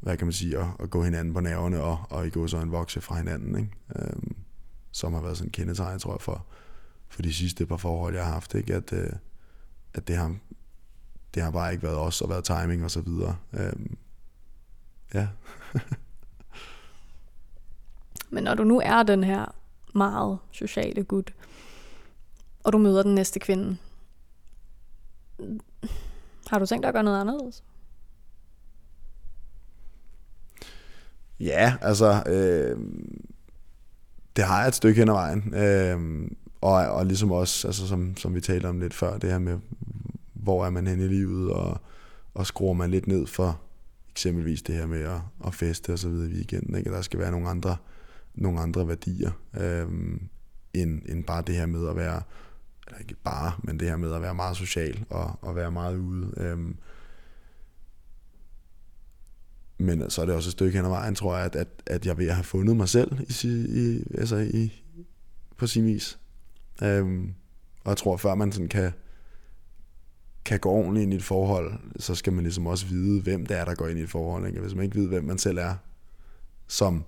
hvad kan man sige, at, at gå hinanden på nerverne og, og i gå så en vokse fra hinanden, ikke? Øhm, som har været sådan en kendetegn, tror jeg, for, for de sidste par forhold, jeg har haft, ikke? At, øh, at det har, det har bare ikke været os, og været timing og så videre. Øhm, ja. Men når du nu er den her meget sociale gut, og du møder den næste kvinde, har du tænkt dig at gøre noget anderledes? Ja, altså, øh, det har jeg et stykke hen ad vejen. Øh, og, og ligesom også, altså, som, som vi talte om lidt før, det her med, hvor er man henne i livet, og, og skruer man lidt ned for eksempelvis det her med at, at feste og så videre i weekenden. Ikke? Der skal være nogle andre, nogle andre værdier, øh, end, end bare det her med at være eller ikke bare, men det her med at være meget social og, og være meget ude. Øhm, men så er det også et stykke hen ad vejen, tror jeg, at, at, at jeg vil have fundet mig selv i, i, altså i, på sin vis. Øhm, og jeg tror, før man sådan kan, kan gå ordentligt ind i et forhold, så skal man ligesom også vide, hvem det er, der går ind i et forhold. Ikke? Hvis man ikke ved, hvem man selv er, som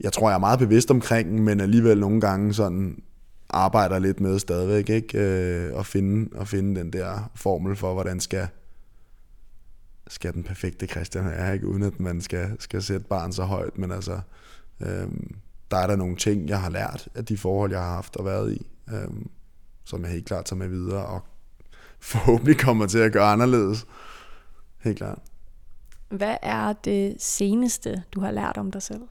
jeg tror, jeg er meget bevidst omkring, men alligevel nogle gange sådan arbejder lidt med stadigvæk, ikke? Øh, at, finde, at finde den der formel for, hvordan skal, skal den perfekte Christian er, ikke? uden at man skal, skal sætte barn så højt, men altså, øh, der er der nogle ting, jeg har lært af de forhold, jeg har haft og været i, øh, som jeg helt klart tager med videre, og forhåbentlig kommer til at gøre anderledes. Helt klart. Hvad er det seneste, du har lært om dig selv?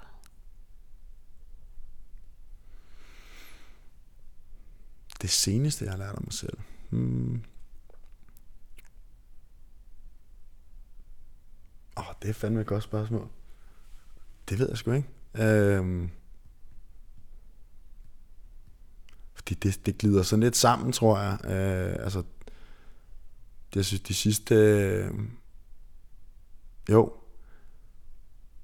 Det seneste, jeg har lært om mig selv? Hmm. Åh, oh, det er fandme et godt spørgsmål. Det ved jeg sgu ikke. Øhm. Det, det, det glider sådan lidt sammen, tror jeg. Øh, altså, det, jeg synes, de sidste... Øh, jo.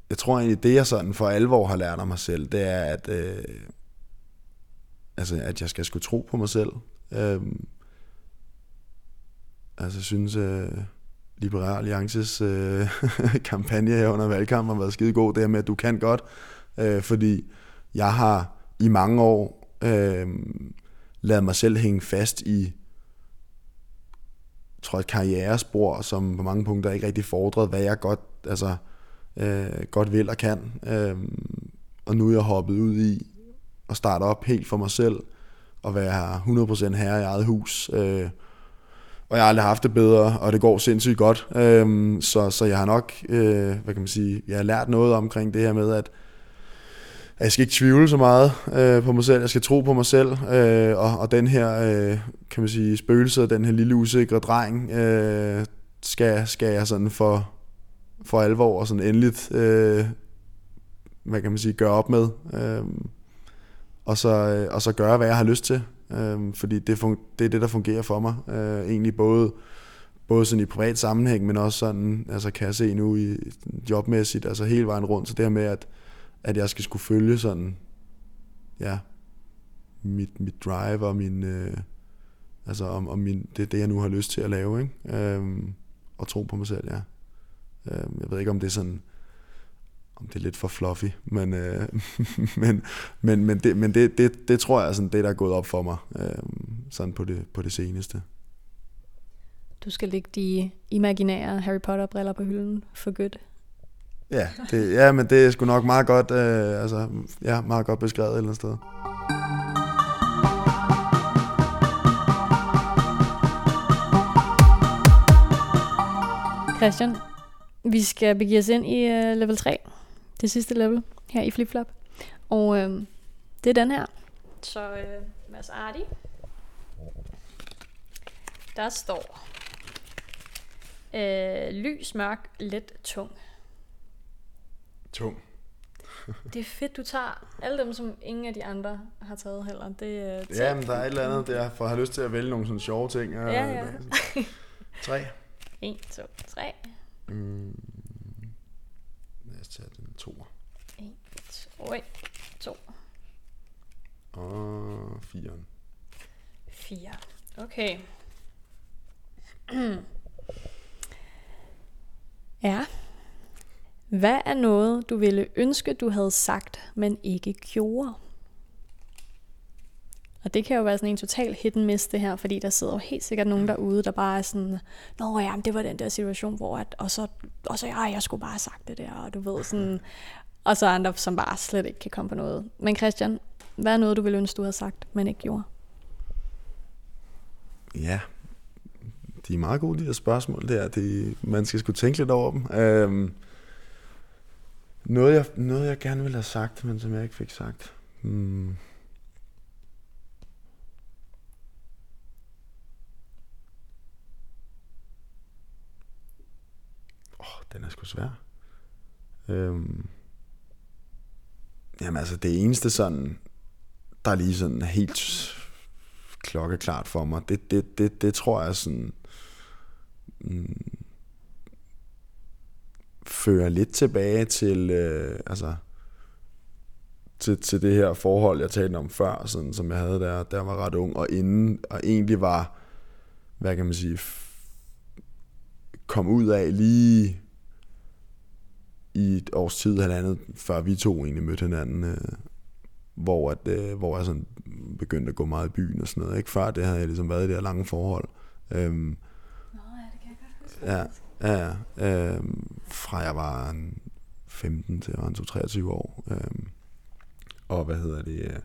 Jeg tror egentlig, det jeg sådan for alvor har lært om mig selv, det er, at... Øh, altså, at jeg skal skulle tro på mig selv. Øh, altså, jeg synes, øh, Liberal Alliances øh, kampagne her under valgkampen har været skide god, det her med, at du kan godt, øh, fordi jeg har i mange år øh, lavet mig selv hænge fast i tror et karrierespor, som på mange punkter ikke rigtig fordrede, hvad jeg godt, altså, øh, godt vil og kan. Øh, og nu er jeg hoppet ud i at starte op helt for mig selv, og være 100% herre i eget hus. Øh, og jeg har aldrig haft det bedre, og det går sindssygt godt. Øh, så, så jeg har nok, øh, hvad kan man sige, jeg har lært noget omkring det her med, at, at jeg skal ikke tvivle så meget øh, på mig selv, jeg skal tro på mig selv, øh, og, og den her, øh, kan man sige, spøgelse, den her lille usikre dreng, øh, skal, skal jeg sådan for, for alvor og sådan endeligt, øh, hvad kan man sige, gøre op med. Øh, og så, øh, og så gøre, hvad jeg har lyst til. øh, fordi det, fun- det er det, der fungerer for mig. Øh, egentlig både, både sådan i privat sammenhæng, men også sådan, altså kan jeg se nu i jobmæssigt, altså hele vejen rundt, så det her med, at, at jeg skal skulle følge sådan, ja, mit, mit drive og min, øh, altså om, om min, det, det, jeg nu har lyst til at lave, ikke? Øhm, og tro på mig selv, ja. Øhm, jeg ved ikke, om det er sådan, om det er lidt for fluffy, men, øh, men, men, men, det, men det, det, det tror jeg er sådan det, der er gået op for mig, øh, sådan på det, på det seneste. Du skal lægge de imaginære Harry Potter-briller på hylden for godt. Ja, det, ja, men det er sgu nok meget godt, øh, altså, ja, meget godt beskrevet et eller andet sted. Christian, vi skal begive os ind i øh, level 3. Det sidste level her i FlipFlop. Og øh, det er den her. Så øh, Mads Arti. Der står øh, lys, mørk, let, tung. Tung. Det er fedt, du tager alle dem, som ingen af de andre har taget heller. Det, uh, Ja, men der er et eller andet der, for at have lyst til at vælge nogle sådan sjove ting. Ja, ja. Tre. 1, 2, 3. Mm. Lad os tage den to. 1, 2, 2, Og firen. 4. Okay. ja. Hvad er noget, du ville ønske, du havde sagt, men ikke gjorde? Og det kan jo være sådan en total hit and miss det her, fordi der sidder jo helt sikkert nogen derude, der bare er sådan, Nå ja, men det var den der situation, hvor at, og så, og så ja, jeg skulle bare have sagt det der, og du ved sådan, og så andre, som bare slet ikke kan komme på noget. Men Christian, hvad er noget, du ville ønske, du havde sagt, men ikke gjorde? Ja, de er meget gode, de her spørgsmål der. De, man skal skulle tænke lidt over dem. Øhm, noget, jeg, noget, jeg gerne ville have sagt, men som jeg ikke fik sagt. Hmm. Åh, oh, den er sgu svær. Øhm. Jamen altså, det eneste sådan, der lige sådan helt klokkeklart for mig, det, det, det, det tror jeg sådan, mm, fører lidt tilbage til, øh, altså, til, til det her forhold, jeg talte om før, sådan, som jeg havde der, der var ret ung, og inden, og egentlig var, hvad kan man sige, kom ud af lige i et års tid, halvandet, før vi to egentlig mødte hinanden, øh, hvor, at, øh, hvor jeg sådan begyndte at gå meget i byen og sådan noget. Ikke? Før det havde jeg ligesom været i det her lange forhold. Øhm, Nå ja, det kan jeg godt huske. Ja, ja, ja. Øhm, fra jeg var en 15 til jeg var en 23 år. Øh, og hvad hedder det? øh,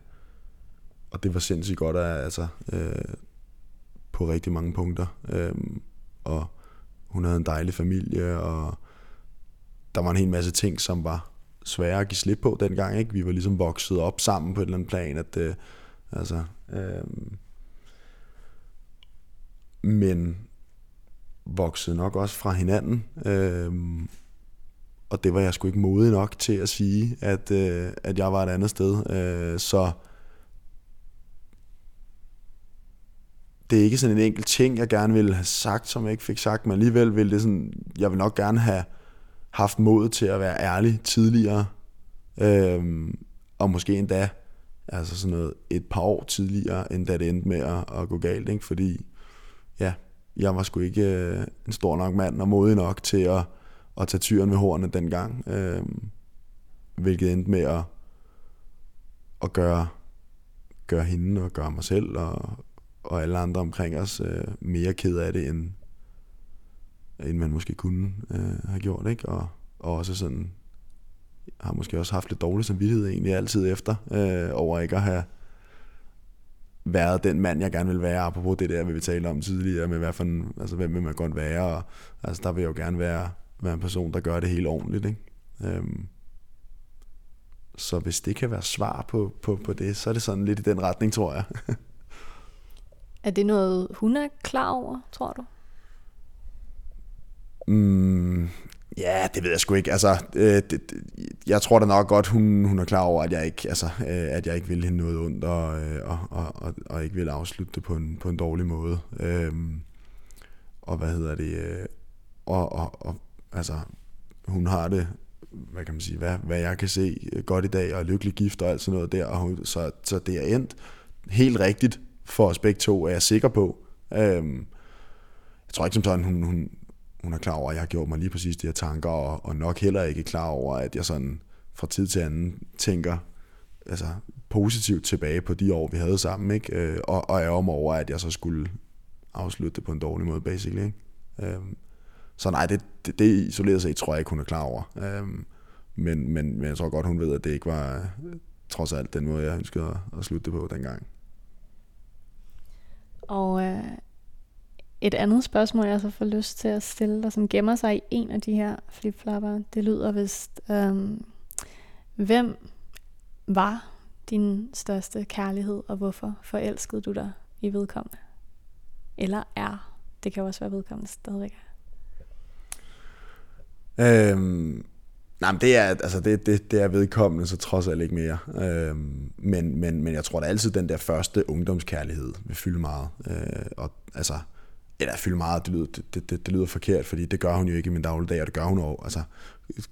Og det var sindssygt godt, at, altså, øh, på rigtig mange punkter. Øh, og hun havde en dejlig familie, og der var en hel masse ting, som var svære at give slip på dengang. Ikke? Vi var ligesom vokset op sammen på et eller andet plan, at øh, altså, øh, men voksede nok også fra hinanden. Øh, og det var jeg sgu ikke modig nok til at sige, at, øh, at jeg var et andet sted. Øh, så det er ikke sådan en enkelt ting, jeg gerne ville have sagt, som jeg ikke fik sagt, men alligevel ville det sådan, jeg vil nok gerne have haft mod til at være ærlig tidligere, øh, og måske endda altså sådan noget et par år tidligere, end da det endte med at, at gå galt, ikke? fordi jeg var sgu ikke øh, en stor nok mand og modig nok til at, at tage tyren ved hornet dengang, øh, hvilket endte med at, at gøre, gøre hende og gøre mig selv og, og alle andre omkring os øh, mere ked af det, end, end man måske kunne øh, have gjort. Ikke? Og, og også sådan, har måske også haft lidt dårlig samvittighed egentlig altid efter, øh, over ikke at have været den mand, jeg gerne vil være, apropos det der, vi talte om tidligere, med hvad for en, altså, hvem vil man godt være, og altså, der vil jeg jo gerne være, være en person, der gør det helt ordentligt, ikke? Øhm, så hvis det kan være svar på, på, på det, så er det sådan lidt i den retning, tror jeg. Er det noget, hun er klar over, tror du? Mm, Ja, det ved jeg sgu ikke. Altså, øh, det, det, jeg tror da nok godt, hun, hun er klar over, at jeg ikke, altså, øh, at jeg ikke vil hende noget ondt, og, øh, og, og, og, og ikke vil afslutte det på en, på en dårlig måde. Øh, og hvad hedder det? Øh, og, og, og altså, hun har det, hvad kan man sige, hvad, hvad jeg kan se øh, godt i dag, og lykkelig gift og alt sådan noget der, og hun, så, så det er endt helt rigtigt for os begge to, er jeg sikker på. Øh, jeg tror ikke som sådan, hun, hun, hun er klar over, at jeg har gjort mig lige præcis de her tanker, og, og nok heller ikke klar over, at jeg sådan fra tid til anden tænker altså, positivt tilbage på de år, vi havde sammen, ikke? Øh, og, og er om over, at jeg så skulle afslutte det på en dårlig måde, basically. Ikke? Øhm, så nej, det, det, det isoleret set tror jeg ikke, hun er klar over. Øhm, men, men, men jeg tror godt, hun ved, at det ikke var øh, trods alt den måde, jeg ønskede at, at slutte det på dengang. Og øh, et andet spørgsmål, jeg så får lyst til at stille dig, som gemmer sig i en af de her flipflapper, det lyder vist, øh, hvem var din største kærlighed, og hvorfor forelskede du dig i vedkommende? Eller er. Det kan også være vedkommende stadigvæk. Øhm, nej, men det er, altså det, det, det er vedkommende, så trods alt ikke mere. Øhm, men, men, men jeg tror da altid, den der første ungdomskærlighed vil fylde meget. Øh, og altså, eller fylde meget, det lyder, det, det, det, det lyder forkert, fordi det gør hun jo ikke i min dagligdag, og det gør hun jo, altså,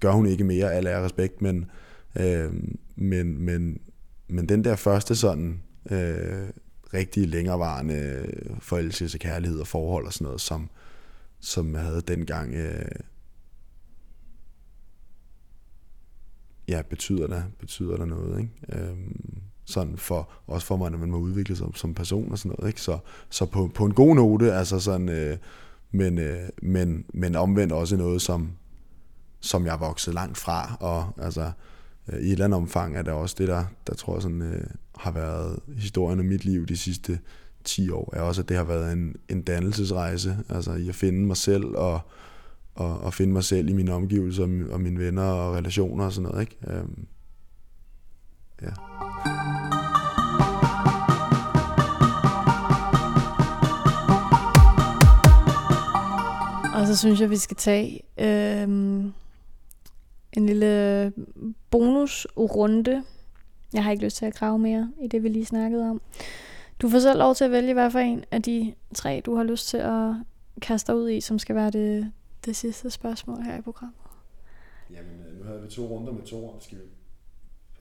gør hun ikke mere, alle er respekt, men, øh, men, men, men den der første sådan, øh, rigtig længerevarende forelskelse, kærlighed og forhold og sådan noget, som, som jeg havde dengang, øh, ja, betyder der, betyder der noget, ikke? Øhm, sådan for, også for mig, når man må udvikle sig som person og sådan noget, ikke? Så, så på, på en god note, altså sådan, øh, men, øh, men, men omvendt også noget, som, som jeg er vokset langt fra, og altså, øh, i et eller andet omfang er det også det, der, der tror jeg sådan, øh, har været historien af mit liv de sidste 10 år, er også, at det har været en, en dannelsesrejse, altså i at finde mig selv, og, og, og finde mig selv i mine omgivelser, og mine venner og relationer og sådan noget, ikke? Øhm, ja. Og så synes jeg, vi skal tage øh, en lille bonusrunde. Jeg har ikke lyst til at grave mere i det, vi lige snakkede om. Du får selv lov til at vælge, hvad for en af de tre, du har lyst til at kaste dig ud i, som skal være det, det sidste spørgsmål her i programmet. Jamen, øh, nu havde vi to runder med to. Skal vi,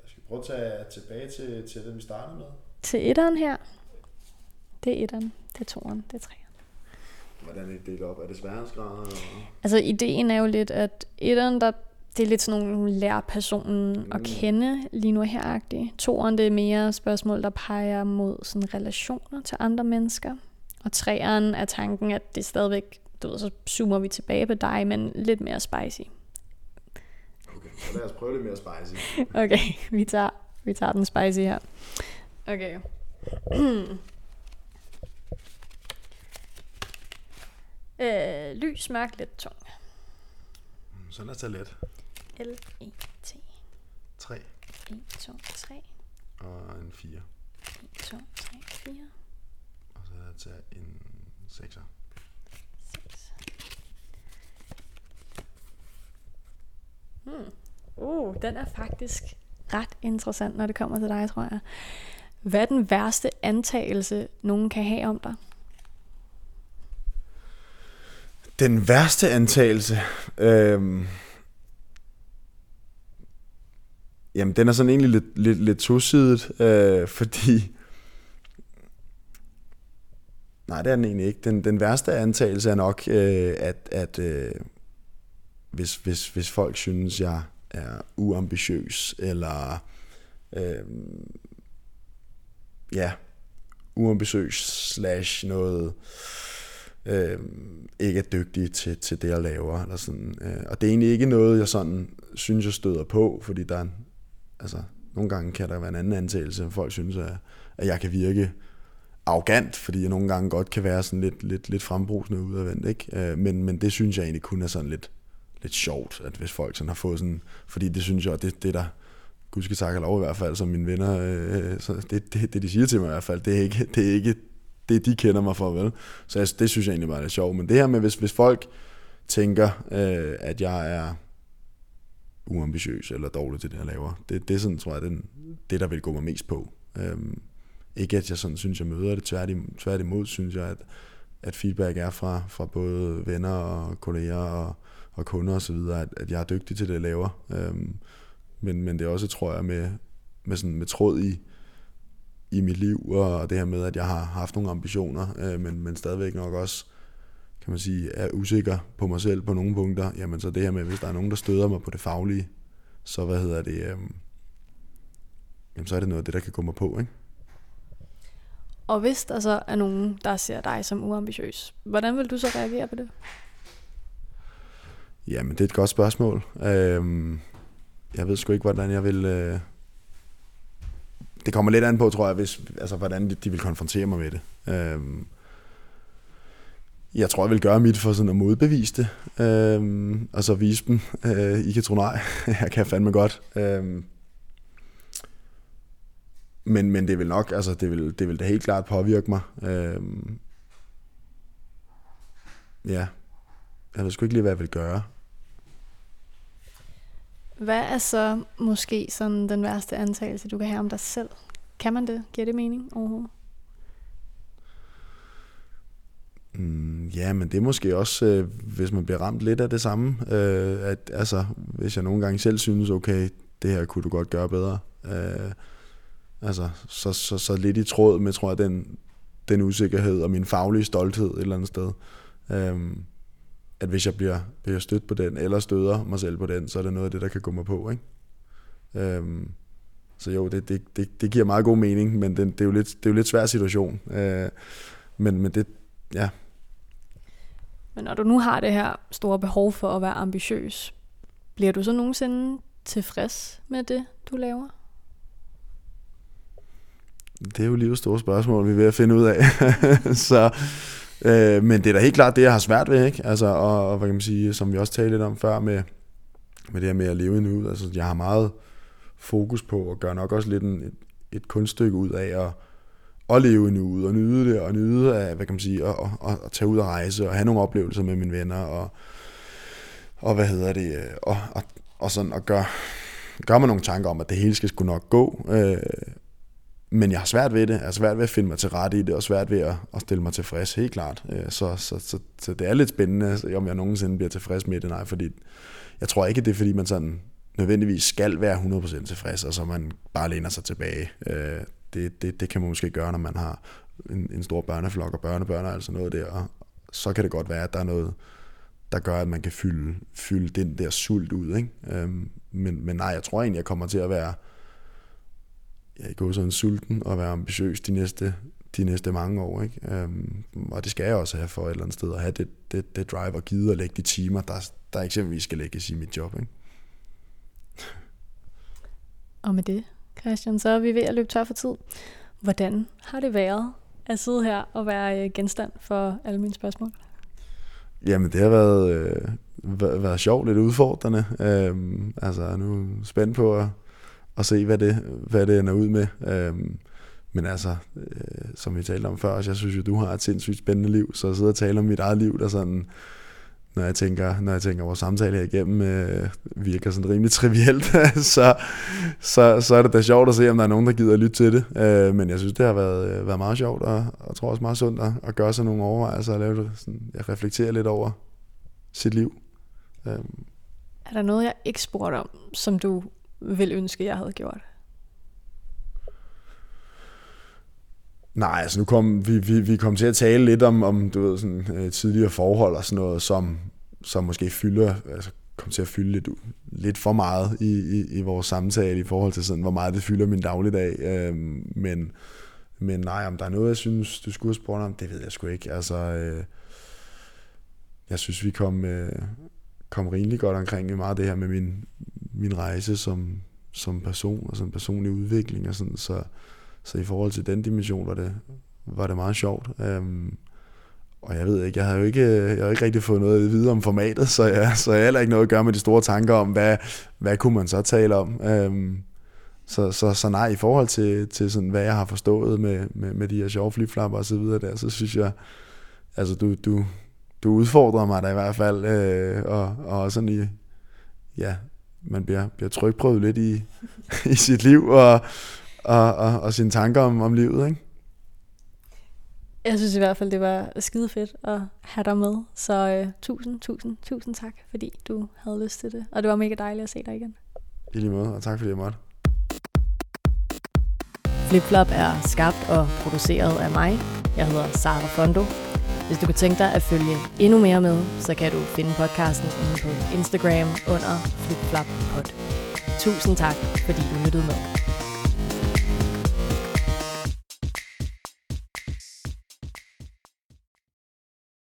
skal vi prøve at tage tilbage til, til det, vi startede med? Til etteren her. Det er etteren, det er toeren, det er treeren. Hvordan er det delt op? Er det sværhedsgrader? Eller? Altså, ideen er jo lidt, at etteren, der, det er lidt sådan nogle lærer personen mm. at kende lige nu heragtigt. Toeren, det er mere spørgsmål, der peger mod sådan relationer til andre mennesker. Og treeren er tanken, at det stadigvæk, du ved, så zoomer vi tilbage på dig, men lidt mere spicy. Okay, så lad os prøve lidt mere spicy. Okay, vi tager, vi tager den spicy her. Okay. øh, lys, mørk, lidt tung. Så lad os tage let. L-E-T. 3 1, 2, 3. og en 4. 1, 2, 3, 4. Og så lad os tage en 6'er. 6. Hmm. Uh, den er faktisk ret interessant, når det kommer til dig, tror jeg. Hvad er den værste antagelse, nogen kan have om dig? Den værste antagelse, Øh... jamen den er sådan egentlig lidt, lidt, lidt tosidet, øh, fordi, nej det er den egentlig ikke. Den, den værste antagelse er nok, øh, at, at øh, hvis, hvis, hvis folk synes, jeg er uambitiøs, eller øh, ja, uambitiøs slash noget, øh, øh, ikke er dygtig til, til det, jeg laver. Eller sådan. Øh, og det er egentlig ikke noget, jeg sådan synes, jeg støder på, fordi der er, altså, nogle gange kan der være en anden antagelse, folk synes, at, at jeg kan virke arrogant, fordi jeg nogle gange godt kan være sådan lidt, lidt, lidt frembrusende udadvendt, ikke? Øh, men, men det synes jeg egentlig kun er sådan lidt, lidt sjovt, at hvis folk sådan har fået sådan, fordi det synes jeg, det, det der, gud skal og lov i hvert fald, som mine venner, øh, så det, det, det, de siger til mig i hvert fald, det er ikke, det er ikke det, de kender mig for, vel? Så altså, det synes jeg egentlig bare er sjovt. Men det her med, hvis, hvis folk tænker, øh, at jeg er uambitiøs eller dårlig til det, jeg laver. Det, det er sådan, tror jeg, den, det, der vil gå mig mest på. Øhm, ikke at jeg sådan synes, jeg møder det. Tværtimod, tværtimod synes jeg, at, at feedback er fra, fra både venner og kolleger og, og kunder osv., at, at jeg er dygtig til det, jeg laver. Øhm, men, men det er også, tror jeg, med, med, sådan, med tråd i, i mit liv, og det her med, at jeg har haft nogle ambitioner, øh, men, men stadigvæk nok også kan man sige, er usikker på mig selv på nogle punkter, jamen så det her med, hvis der er nogen, der støder mig på det faglige, så hvad hedder det, øh, jamen så er det noget af det, der kan gå mig på, ikke? Og hvis der så er nogen, der ser dig som uambitiøs, hvordan vil du så reagere på det? Jamen, det er et godt spørgsmål. Øh, jeg ved sgu ikke, hvordan jeg vil... Øh, det kommer lidt an på, tror jeg, hvis, altså, hvordan de, de vil konfrontere mig med det. Øhm, jeg tror, jeg vil gøre mit for sådan at modbevise det, øhm, og så vise dem, øh, I kan tro nej, jeg kan fandme godt. Øhm, men, men det vil nok, altså det vil, det vil da helt klart påvirke mig. Øhm, ja, jeg ved sgu ikke lige, hvad jeg vil gøre. Hvad er så måske sådan den værste antagelse, du kan have om dig selv? Kan man det? Giver det mening overhovedet? Mm, ja, men det er måske også, øh, hvis man bliver ramt lidt af det samme. Øh, at, altså, hvis jeg nogle gange selv synes, okay, det her kunne du godt gøre bedre. Øh, altså, så, så, så lidt i tråd med, tror jeg, den, den usikkerhed og min faglige stolthed et eller andet sted. Øh, at hvis jeg bliver, bliver stødt på den, eller støder mig selv på den, så er det noget af det, der kan gå mig på. Ikke? Øh, så jo, det, det, det, det giver meget god mening, men det, det, er jo lidt, det er jo lidt svær situation. Øh, men, men det, ja, men når du nu har det her store behov for at være ambitiøs, bliver du så nogensinde tilfreds med det, du laver? Det er jo livets store spørgsmål, vi er ved at finde ud af. så, øh, men det er da helt klart det, jeg har svært ved, ikke? Altså, og, og hvad kan man sige, som vi også talte lidt om før med, med det her med at leve nu. Altså, jeg har meget fokus på at gøre nok også lidt en, et, et kunststykke ud af at at leve nu ud og nyde det, og nyde af, hvad kan man sige, at, at, at, tage ud og rejse, og have nogle oplevelser med mine venner, og, og hvad hedder det, øh, og, og, og sådan at gøre, gør mig nogle tanker om, at det hele skal sgu nok gå, øh, men jeg har svært ved det, jeg har svært ved at finde mig til rette i det, og svært ved at, at stille mig tilfreds, helt klart. Øh, så, så, så, så det er lidt spændende, om jeg nogensinde bliver tilfreds med det, nej, fordi jeg tror ikke, det er fordi, man sådan nødvendigvis skal være 100% tilfreds, og så man bare læner sig tilbage. Øh, det, det, det kan man måske gøre, når man har en, en stor børneflok og børnebørn og altså noget der. Og så kan det godt være, at der er noget, der gør, at man kan fylde, fylde den der sult ud. Ikke? Øhm, men, men nej, jeg tror egentlig, jeg kommer til at være ja, gå sådan sulten og være ambitiøs de næste, de næste mange år. Ikke? Øhm, og det skal jeg også have for et eller andet sted, at have det, det, det drive og give og lægge de timer, der, der eksempelvis skal lægges i mit job. Ikke? Og med det, Christian, så er vi ved at løbe tør for tid. Hvordan har det været at sidde her og være øh, genstand for alle mine spørgsmål? Jamen, det har været, øh, været sjovt, lidt udfordrende. Øhm, altså, nu er spændt på at, og se, hvad det, hvad det ender ud med. Øhm, men altså, øh, som vi talte om før, så jeg synes jo, du har et sindssygt spændende liv, så at sidde og tale om mit eget liv, der sådan når jeg tænker, når jeg tænker vores samtale her igennem, øh, virker sådan rimelig trivielt, så, så, så er det da sjovt at se, om der er nogen, der gider at lytte til det. Øh, men jeg synes, det har været, øh, været meget sjovt, og og tror også meget sundt at, at gøre sig nogle overvejelser, og lave det, sådan, jeg reflekterer lidt over sit liv. Øh. Er der noget, jeg ikke spurgte om, som du vil ønske, jeg havde gjort? Nej, altså nu kom vi, vi, vi kom til at tale lidt om, om du ved, sådan, øh, tidligere forhold og sådan noget, som, som måske fylder, altså kom til at fylde lidt, lidt for meget i, i, i vores samtale i forhold til sådan, hvor meget det fylder min dagligdag. Øh, men, men nej, om der er noget, jeg synes, du skulle have spurgt om, det ved jeg sgu ikke. Altså, øh, jeg synes, vi kom, øh, kom rimelig godt omkring meget det her med min, min rejse som, som person og sådan personlig udvikling og sådan, så så i forhold til den dimension var det, var det meget sjovt. Øhm, og jeg ved ikke, jeg har jo ikke, jeg har ikke rigtig fået noget at vide om formatet, så jeg, så jeg har heller ikke noget at gøre med de store tanker om, hvad, hvad kunne man så tale om. Øhm, så, så, så nej, i forhold til, til sådan, hvad jeg har forstået med, med, med de her sjove flipflapper og så videre der, så synes jeg, altså du, du, du udfordrer mig da i hvert fald, øh, og, og sådan i, ja, man bliver, bliver trykprøvet lidt i, i sit liv, og, og, og, og sine tanker om, om livet, ikke? Jeg synes i hvert fald, det var skide fedt at have dig med. Så øh, tusind, tusind, tusind tak, fordi du havde lyst til det. Og det var mega dejligt at se dig igen. I lige måde, og tak fordi jeg måtte. Flipflop er skabt og produceret af mig. Jeg hedder Sara Fondo. Hvis du kunne tænke dig at følge endnu mere med, så kan du finde podcasten inde på Instagram under flipflappod. Tusind tak, fordi du lyttede med.